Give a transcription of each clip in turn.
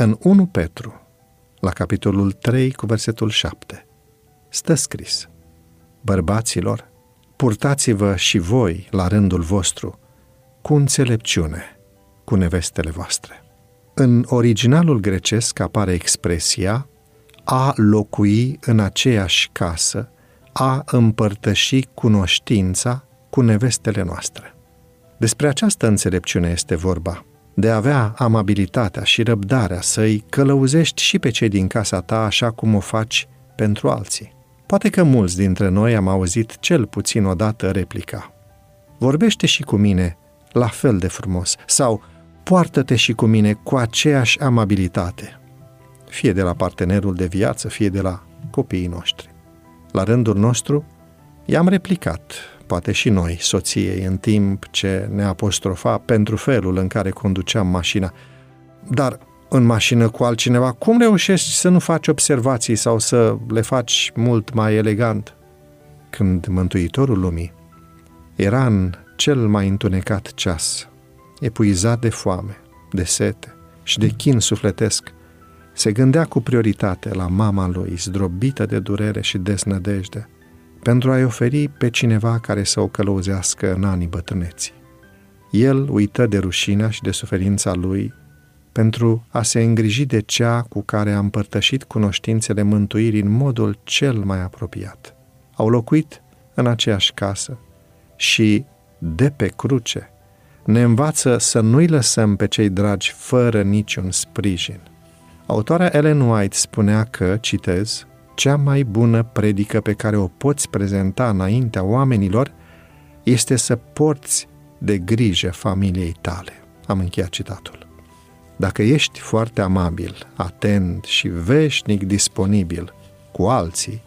În 1 Petru, la capitolul 3 cu versetul 7, stă scris Bărbaților, purtați-vă și voi la rândul vostru cu înțelepciune cu nevestele voastre. În originalul grecesc apare expresia a locui în aceeași casă, a împărtăși cunoștința cu nevestele noastre. Despre această înțelepciune este vorba, de a avea amabilitatea și răbdarea să-i călăuzești și pe cei din casa ta așa cum o faci pentru alții. Poate că mulți dintre noi am auzit cel puțin odată replica. Vorbește și cu mine la fel de frumos sau poartă-te și cu mine cu aceeași amabilitate, fie de la partenerul de viață, fie de la copiii noștri. La rândul nostru, i-am replicat, poate și noi, soției, în timp ce ne apostrofa pentru felul în care conduceam mașina. Dar în mașină cu altcineva, cum reușești să nu faci observații sau să le faci mult mai elegant? Când Mântuitorul lumii era în cel mai întunecat ceas, epuizat de foame, de sete și de chin sufletesc, se gândea cu prioritate la mama lui, zdrobită de durere și desnădejde, pentru a-i oferi pe cineva care să o călăuzească în anii bătrâneții. El uită de rușinea și de suferința lui pentru a se îngriji de cea cu care a împărtășit cunoștințele mântuirii în modul cel mai apropiat. Au locuit în aceeași casă și, de pe cruce, ne învață să nu-i lăsăm pe cei dragi fără niciun sprijin. Autoarea Ellen White spunea că, citez, cea mai bună predică pe care o poți prezenta înaintea oamenilor este să porți de grijă familiei tale. Am încheiat citatul. Dacă ești foarte amabil, atent și veșnic disponibil cu alții,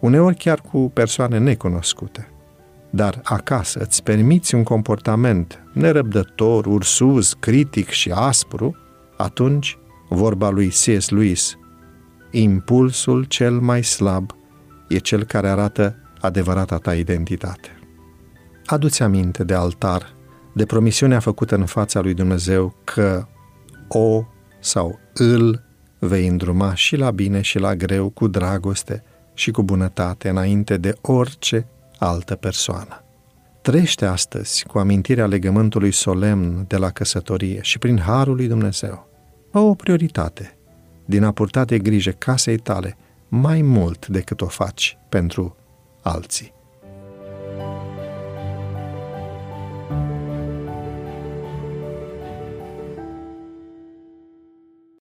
uneori chiar cu persoane necunoscute, dar acasă îți permiți un comportament nerăbdător, ursuz, critic și aspru, atunci, vorba lui C.S. Lewis, impulsul cel mai slab e cel care arată adevărata ta identitate. Adu-ți aminte de altar, de promisiunea făcută în fața lui Dumnezeu că o sau îl vei îndruma și la bine și la greu, cu dragoste și cu bunătate, înainte de orice altă persoană. Trește astăzi cu amintirea legământului solemn de la căsătorie și prin harul lui Dumnezeu. Fă o prioritate din a purta de grijă casei tale mai mult decât o faci pentru alții.